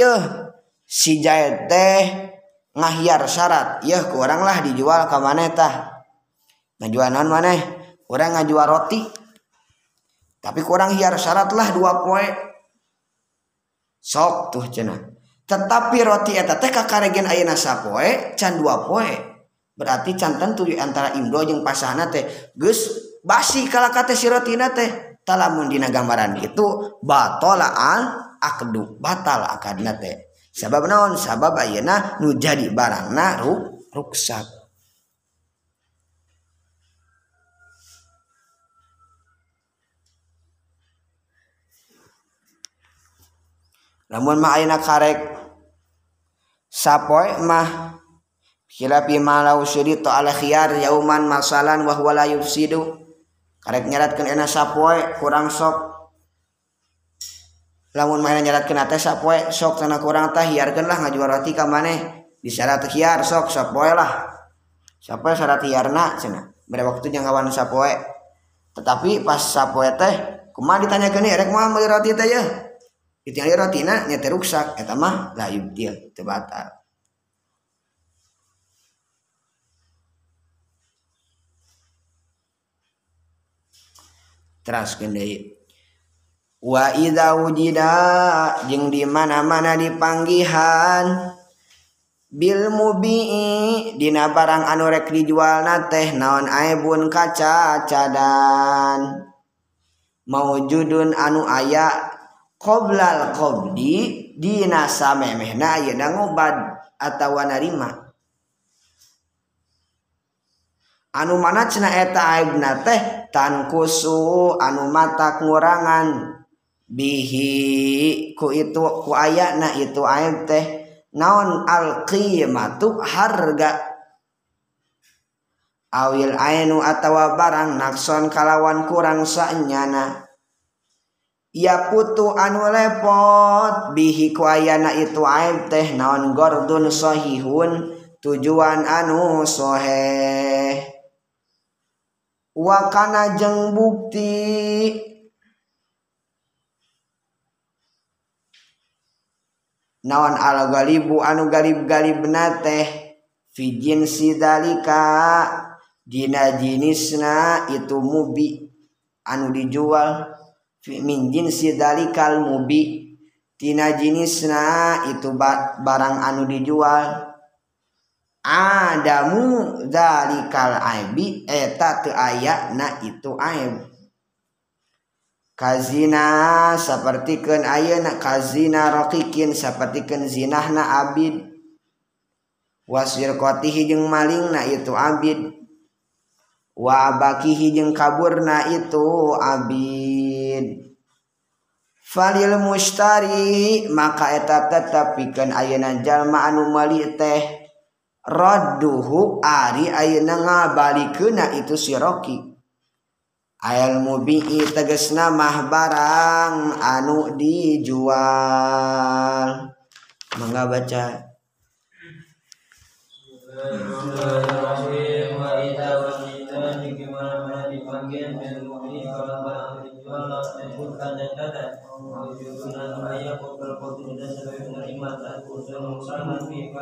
si jahit teh ngahiar syarat. Yeuh ke orang lah dijual ka maneh tah. Ngajual naon maneh? Urang ngajual roti. Tapi kurang hiar syarat lah dua poe. Sok tuh cenah. tetapi roti eta teh kakaregen ayeuna sapoe can dua poe. Berarti can tentu antara imdo jeung pasahna teh geus basi kala kate si rotina teh. Talamun dina gambaran kitu batalaan akdu batal akadna teh. Sabab naon? Sabab ayeuna nu jadi barangna ruk ruksak. namun maina karek sapoe mah khilafi malau sudito ala khiyar yauman masalan wa huwa la yufsidu. Karek nyaratkeun ena sapoe kurang sok. Lamun maina nyaratkeun teh sapoe sok tanah kurang tah hiarkeun lah ngajual roti ka maneh. Disyarat hiar sok sapoe lah. Sapoe syarat hiarna cenah. Bere waktu jangawan sapoe. Tetapi pas sapoe teh kumaha ditanyakeun rek mah meuli roti teh ya ditinggali rotina nyete ruksak eta mah la yubdil teu batal. Teraskeun deui. Wa idza wujida jeung di mana-mana dipanggihan bil mubi dina barang anu rek dijualna teh naon aibun kaca cadan maujudun anu aya qoblal qobdi dina samemehna ayeuna ngobad atawa narima. Anu mana cenah eta aibna teh tan kusu anu mata kurangan. Bihi ku itu ku ayana itu aib teh. Naon al qimatu harga. Awil ainu atawa barang nakson kalawan kurang sanyana. ya putu anu lepot bihi kuayana itu aib teh naon gordun sohihun tujuan anu sohe wakana jeng bukti. Naon al galibu anu galib galib teh. Fijin sidalika dina jinisna itu mubi anu dijual. min jinsi dalikal mubi tina jenisna itu barang anu dijual. Adamu dalikal aibi eta teu aya na itu aib. Kazina sapertikeun ayeuna kazina raqiqin sapertikeun zinahna abid. Wasir kotihi jeung malingna itu abid. Wa bakihi jeung kaburna itu abid. Falil mustari maka eta tetep pikeun ayeuna jalma anu meuli teh. Radduhu ari ayeuna ngabalikeuna itu si roki ayal mubi'i tegesna mah barang anu dijual. Mangga baca. Bismillahirrahmanirrahim. Wa gimana dipanggil telah menyebutkan dan kata Wujuduna ayah kubal kutin dan sebagai penerima dan kusul muksana fi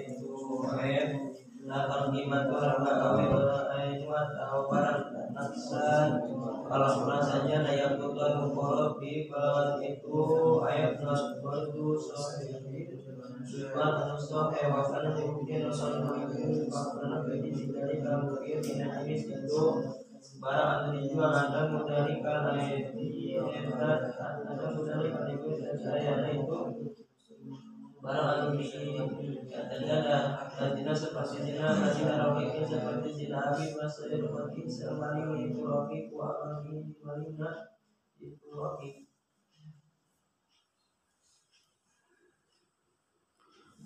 itu ayat Nakal Kalau saja daya kutul mukorok fi itu ayat nas berdu Sifat Rasul Ewasan Mungkin Rasul Mungkin Bapak Nabi Jika Tidak Habis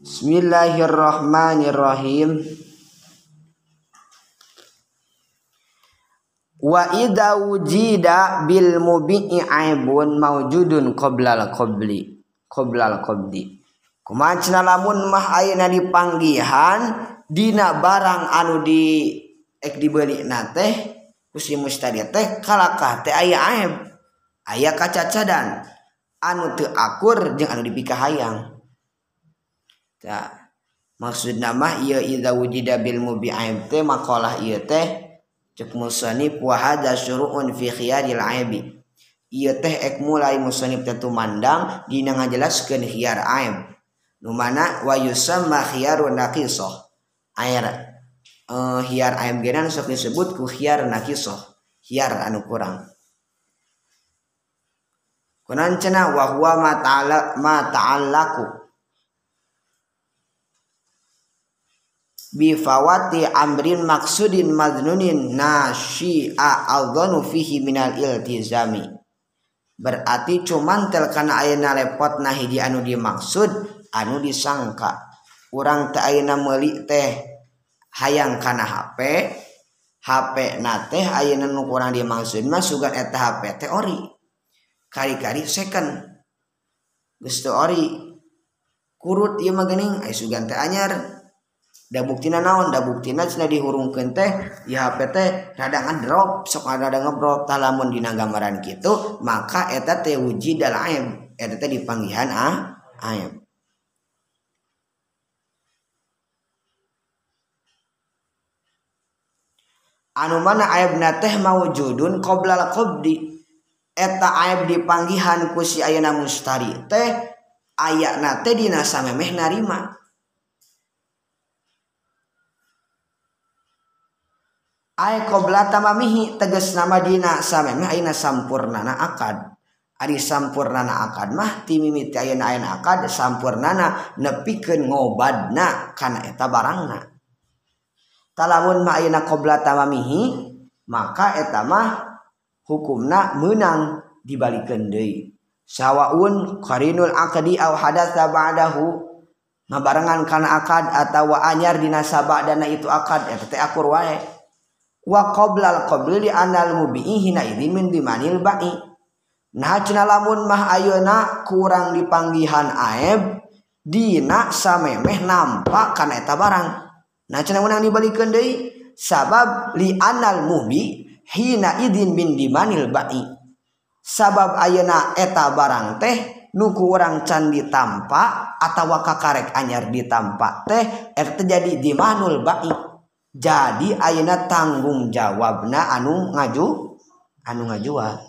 Bismillahirrahmanirrahim. wa idza wujida Bil mubi'i aibun maujudun qoblal qobli qoblal qobdi. Kumacna lamun mah ayeuna dipanggihan dina barang anu di ek dibeli nate kusi mustadi teh kalakah teh aya aib? Aya kacacadan. Anu teu akur jeung anu dipika hayang. Tah maksudna mah ieu idza wujida bil mubiaib teh makalah ieu teh cek musanif wa hadza syuru'un fi khiyaril aibi. Ieu teh ek mulai musanif tentu mandang dina ngajelaskeun khiyar aib. Nu mana wa yusamma khiyarun naqisah air uh, khiyar aib genan sok disebut ku khiyar naqisah khiyar anu kurang. Kunan cenah? Wa huwa ma ta'ala ma ta'allaku bifawati amrin maksudin madnunin nasyi'a al-dhanu fihi minal iltizami. Berarti cuman tel kana ayeuna lepot nah hiji anu dimaksud anu disangka. Urang teh ayeuna meuli teh hayang kana HP HP na teh ayeuna nu kurang dimaksud mah sugan eta HP teh ori. Kari-kari second geus ori. Kurut ieu mah geuning aya sugan teh anyar. da buktina naon? Da buktina cina dihurungkeun teh ya HP teh rada ngedrop sok rada ngebrot. Talamun dina gambaran kitu maka eta teh uji dalaim eta teh dipanggihan ah, a aib anu mana aibna teh maujudun qoblal qabdi eta aib dipanggihan ku si ayeuna mustari teh ayana teh dina samemeh narima. ay qobla mamihi teges nama dina samemeh mah ayeuna sampurnana akad. Ari sampurnana akad mah ti mimiti ayeuna ayeuna akad sampurnana nepikeun ngobadna kana eta barangna. Talamun mah ayeuna qobla mamihi maka eta mah hukumna menang dibalikeun deui. Sawaun qarinul aqdi aw hadatsa ba'dahu ngabarengan kana akad atawa anyar dina sabadana itu akad eta teh akur wae. wa qoblal qabli li anal mubi'i hina idin min dimanil ba'i. Nah cenah lamun mah ayeuna kurang dipanggihan aib dina samemeh nampak kana eta barang. Nah cenah menang dibalikeun deui sabab li anal mubi hina idin min dimanil ba'i. Sabab ayeuna eta barang teh nuku orang can ditampak atau kakarek anyar ditampak teh er terjadi dimanul ba'i. jadi Ayeuna tanggung jawabna anu ngaju anu ngajual.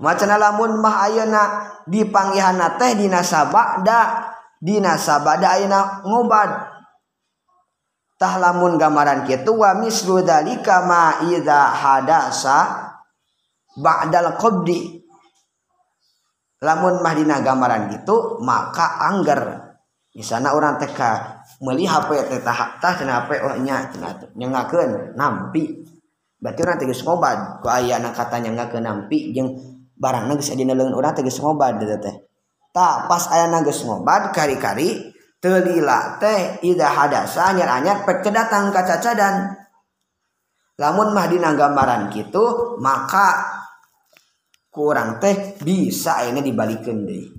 Macana lamun mah Ayeuna dipanggihana teh dinasabada dinasabada Ayeuna ngobad tah lamun gambaran kitu wa mislu dalika ma idza hadasa ba'dal qabdi. Lamun mah dina gambaran gitu maka angger. Misalnya orang TK meli HP teh tah cenah HP oh nya cenah nyenggakeun nampi. Berarti urang teh geus ngobat. Ku aya anak kata nyenggakeun nampi jeung barangna geus aya dina leungeun urang teh geus ngobat teh. Tah pas aya geus ngobat kari-kari telila teh ida hadasa anyar-anyar pek kedatang ka cacadan. Lamun mah dina gambaran kitu maka kurang teh bisa ini dibalikin deh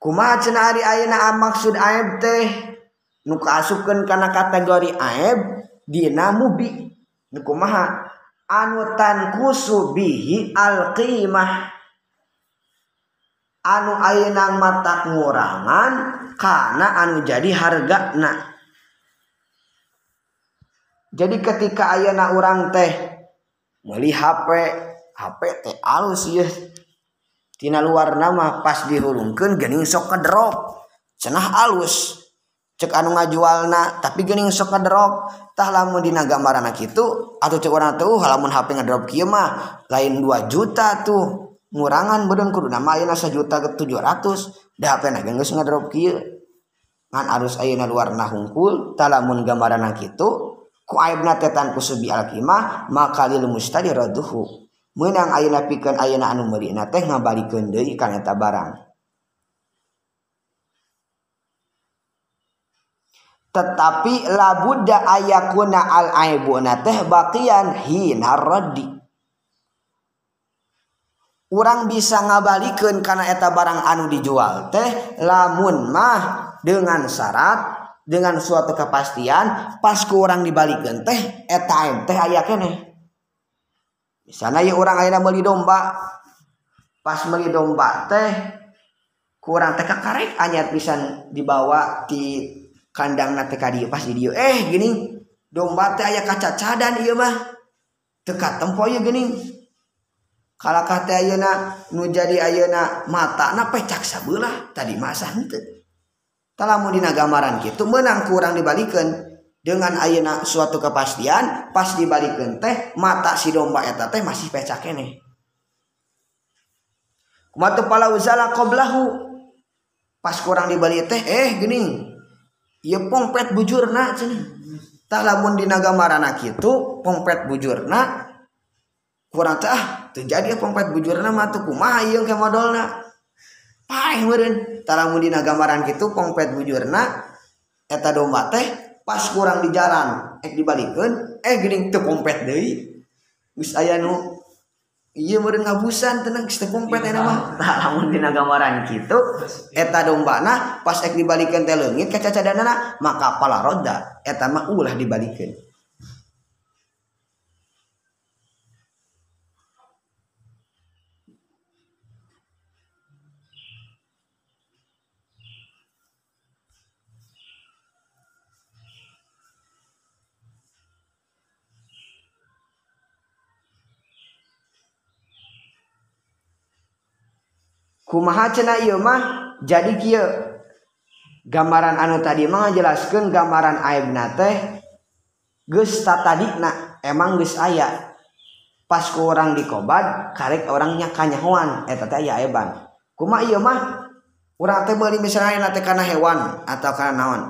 kumaha cenah ari ayeuna maksud aib teh? Nu kaasukeun kana kategori aib dina mubi. Nu kumaha? Anu tankusu bihi alqimah. Anu ayeuna mata ngurangan kana anu jadi harga na jadi ketika ayeuna urang teh meuli HP HP teh alus yeuh tina luar nama pas dihurungkan gening sok kederok cenah alus. Cek anu ngajualna tapi gening sok ngedrop tah lamun dina gambaran itu atau cek orang tuh halamun HP ngedrop kieu mah lain 2 juta tuh. Ngurangan bedeun kudu nama ayeuna sajuta ke 700 da HP na geus ngedrop kieu. Ngan arus ayeuna luar nah hungkul tah lamun gambaran kitu ku aibna tetan kusubi alkimah maka lil mustadi raduhu menang ayeuna pikeun ayeuna anu meurina teh ngabalikeun deui kana eta barang. Tetapi labudda ayakuna al aibuna teh bakian hina raddi urang bisa ngabalikeun kana eta barang anu dijual teh. Lamun mah dengan syarat dengan suatu kepastian pas ku orang dibalikeun teh eta aib teh aya keneh sana orang akhirnya beli domba pas beli domba teh kurang teka karek anyar pisan dibawa di kandang nate kadi pas di dia eh gini domba teh ayah kaca cadan iya mah. Teka tempo ya gini. Kalau kata ayana nu jadi ayana mata na pecak sabelah tadi masa henteu. Talamun dina gambaran gitu menang kurang dibalikan dengan ayeuna suatu kepastian pas dibalikkan teh mata si domba eta teh masih pecah kene kumatu pala uzala qoblahu. Pas kurang dibalik teh eh gini. Ya pongpet bujurna cini tak lamun di nagamarana gitu pongpet bujurna. Kurang teh ah, terjadi pompet bujurna mah tuh kumaha ieu ke modalna paeh meureun. Tak lamun di nagamaran gitu pongpet bujurna eta domba teh pas kurang di jalan eh dibalikkan eh gini terkompet deh bis aya nu iya meren ngabusan tenang kita kompet enak mah. Tak lamun dina gambaran gitu eta domba nah pas ek dibalikan teh leungit kaca cadana maka pala roda eta mah ulah dibalikan kumaha cenah ieu mah? Jadi kieu. Gambaran anu tadi mah ngajelaskeun gambaran aibna teh geus tatadina emang geus aya. Pas ku orang dikobat karek orangnya nyakanyahoan eta teh aya aiban kumaha ieu mah? Urang teh meuli misalnya teh kana hewan atau kana naon.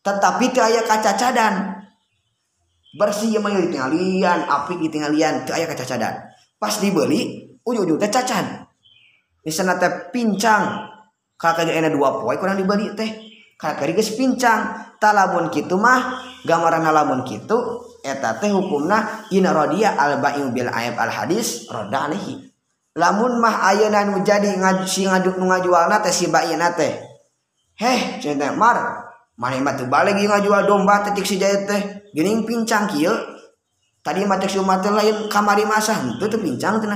Tetapi teu aya kacacadan. Bersih ieu mah lian api tingalian teu aya kaca cadan pas dibeli ujung-ujung teh cacan. misalnya teh pincang. Kakak enak dua poin kurang diberi teh. Kakak geus pincang. Talamun gitu mah gambaran lamun gitu eta teh hukumna in rodia al ba'im bil aib al hadis roda alihi lamun mah ayeuna nu jadi ngaji ngaduk nu ngajualna teh si ba'ina teh. Heh cenah mar. Mana mah teu balik ngajual domba tetik si jaya teh. Geuning pincang kieu. Tadi mah teh si umat lain kamari masa henteu teu pincang teh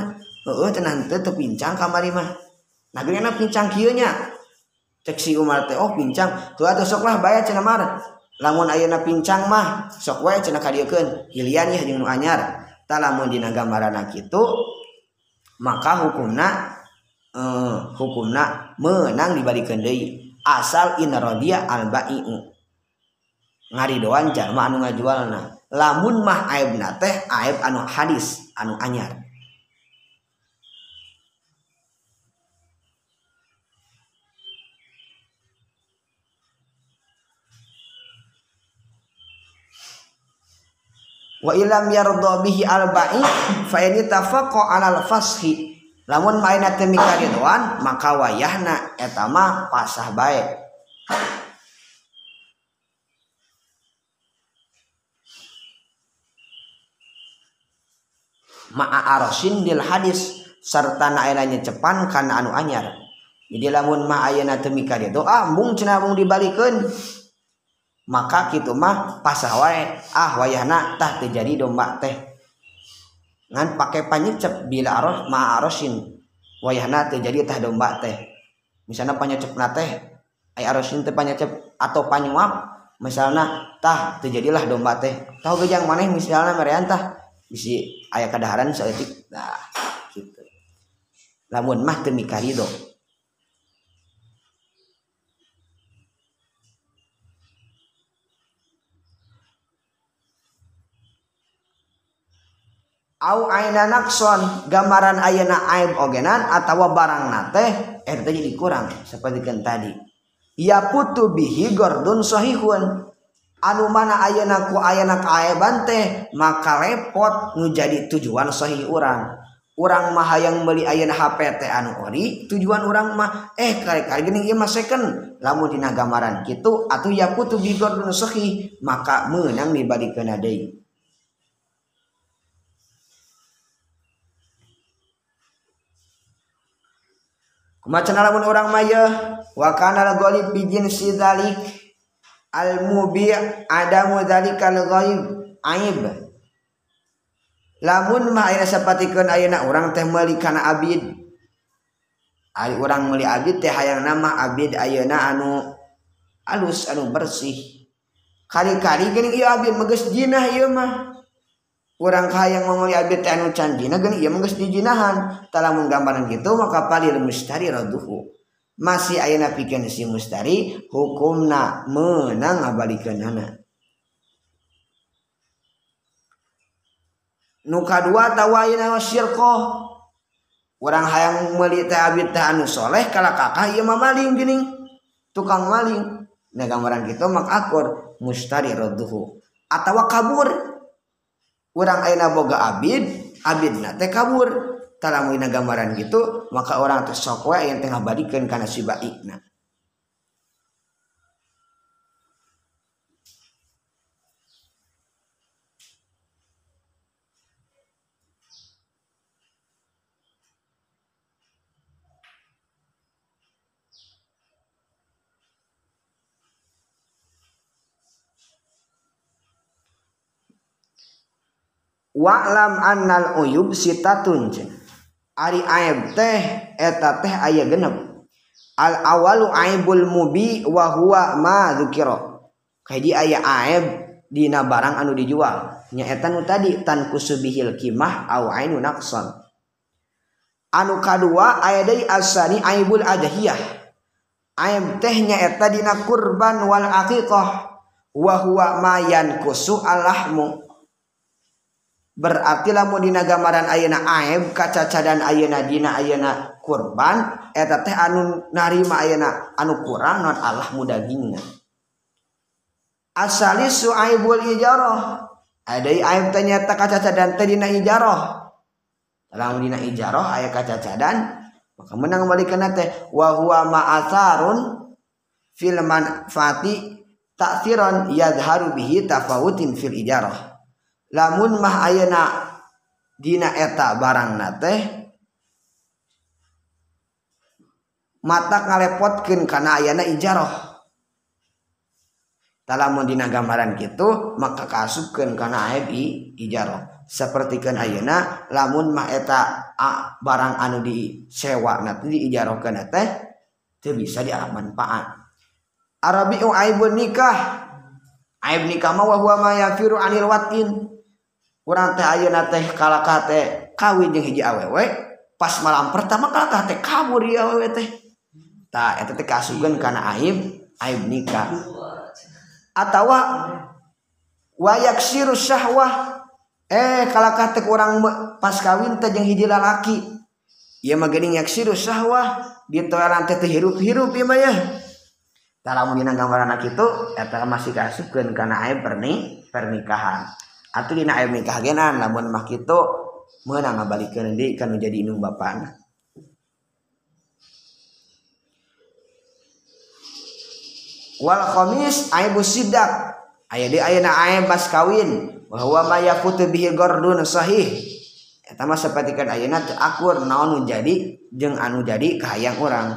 Heeh tenan teu teu pincang kamari mah. Nah pincang kieu nya. Cek si Umar teh oh pincang. Tuh atuh sok lah bayar cenah mar. Lamun ayeuna pincang mah sok wae cenah kadieukeun hilian ya jeung nu anyar. Ta lamun dina gambaran kitu maka hukumna eh, hukumna menang dibalikeun deui. Asal inna radiya al bai'u ngaridoan jalma anu ngajualna. Lamun mah aibna teh aib anu hadis anu anyar. wa ilam yarda bihi al ba'i fa ini tafaqqa alal fashi lamun maina teu mikaredoan maka wayahna eta mah pasah bae. Ma'a arsin dil hadis serta naela cepan kana anu anyar. Jadi lamun ma ayeuna teu mikaredoan ah, mung cenah mung dibalikeun. maka gitu mah pasawai ah wayahna tah terjadi domba teh. Ngan pakai panyecep bila aros ma arosin. Wayahna terjadi tah domba teh. Misalnya panyecep teh ay arosin teh panyecep atau panyuap misalnya tah terjadilah domba teh. Tahu gejang maneh misalnya merian tah bisi ayah kadaharan seetik nah gitu. Lamun mah demi karido nakson gambaran ayana aib ogenan atau barang nate er eh, jadi kurang seperti kan tadi. Ya putu bihi gordun sohihun anu mana ayana ku ayana kaeban teh maka repot nu jadi tujuan sohih orang orang mah yang beli ayana HP teh anu ori tujuan orang mah eh kali kali gini ieu mah second lamun dina gambaran kitu atuh ya putu bihi gordun sohih maka meunang dibadikeun deui. macan lamun orang maya wa kana al-ghalib bi jinsi dzalik al-mubi' adamu dzalikal ghaib aib. Lamun mah ayeuna sapatikeun ayeuna urang teh meuli kana abid. Ari urang meuli abid teh hayang nama abid ayeuna anu alus anu bersih. Kali-kali geuning ieu abid megeus jinah ieu mah. orang kaya yang mengli abdi anu canjina geun ieu mah geus dijinahan. Tah lamun gambaran gitu maka palil mustari raduhu. Masih ayana pikeun si mustari hukumna meunang ngabalikeunana nu kadua tawaina syirqah orang hayang meuli teh abdi teh anu soleh kala kakak ieu mah maling gini. Tukang maling. Nah gambaran gitu mak akur mustari raduhu. Atawa kabur. orang aina boga abid abid na teh kabur. Talamu gambaran gitu maka orang tersokwa yang tengah balikan karena si baikna. walam annal uyub sitatun ari aib teh eta teh aya genep. Al awalu aibul mubi wa huwa ma dzukira. Kaji aya aib dina barang anu dijual. Nya eta nu tadi tan kusubihil kimah au ainu naqsan. Anu kadua aya deui asani aibul adhiyah aib teh nya eta dina kurban wal aqiqah. Wa huwa ma yankusu al lahmu berarti lamun dina gambaran ayeuna aib kacacadan ayeuna dina ayeuna kurban eta teh anu narima ayeuna anu kurang non Allah mudagingna. Asali suaibul ijarah. Ada aib teh nyata kacacadan teh dina ijarah. Lamun dina ijarah aya kacacadan maka menang balikeun teh wa huwa ma'asarun fil manfaati ta'thiran yadharu bihi tafawutin fil ijarah lamun mah ayeuna dina eta barangna teh mata ngalepotkeun kana ayana ijaroh. Talamun dina gambaran gitu maka kasubkeun kana aib ijaroh. Sapertikeun ayeuna lamun mah eta a, barang anu disewa nanti diijarohkeun teh teu bisa diamanfaat Arabiu aibun nikah. Aib nikah mah wa huwa ma yafiru anil watin. kurang teh ayeuna teh kalakah teh kawin jeung hiji awewe pas malam pertama kalakah teh kabur ieu awewe teh. Tah eta teh kasugeun kana aib aib nikah. Atawa wayak siru syahwah. Eh kalakah teh kurang pas kawin teh jeung hiji lalaki. Ieu mah geuning yak siru syahwah ditoeran teh teh hirup-hirup ieu mah ya tah lamun dina gambaran kitu eta masih kasugeun kana aib perni pernikahan. atuh dina air nikah genan namun mah kitu meunang ngabalikeun deui kana jadi indung bapana. Wal khamis aibu sidak aya di ayeuna aib pas kawin. Bahwa mayakutu bihi gordun sahih. Eta mah sapertikeun ayeuna teu akur naon nu jadi jeung anu jadi kahayang urang.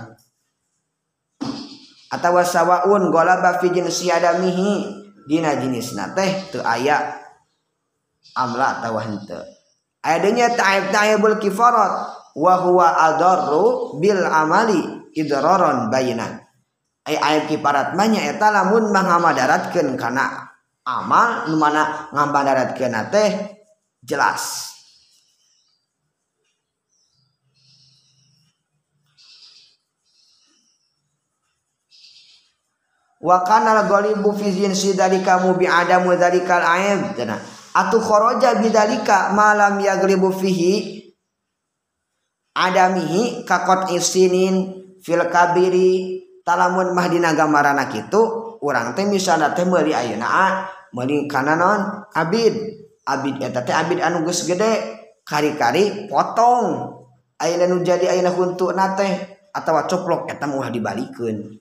Atawa sawaun golaba fi jinsi adamihi. Dina jenisna teh teu aya amla atawa henteu adanya ta'ib ta'ibul kifarat wa huwa adarru bil amali idraron bayinan. Ay ayat kifarat mah eta lamun mangamadaratkeun kana amal nu mana ngamadaratkeun teh jelas. Wa kana ghalibu fi jinsi dalika mubi adamu dalikal aib cenah atau khoroja bidalika malam yaglibu fihi. Adamihi kakot isinin fil kabiri. Talamun mahdina gambarana kitu urang teh misalna teh meuli ayeuna meuli kana non abid. Abid eta teh abid anu geus gede. Kari-kari potong. Ayeuna nu jadi ayeuna huntuna teh atawa coplok eta mah dibalikeun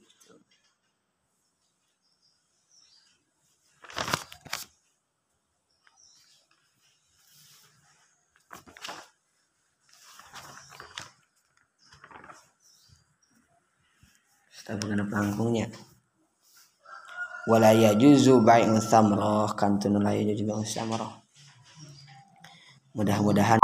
Eh, mengenai pelangkungnya. Walaya juzu baik thamrah kan tunulaya yajuzu bai'u mudah-mudahan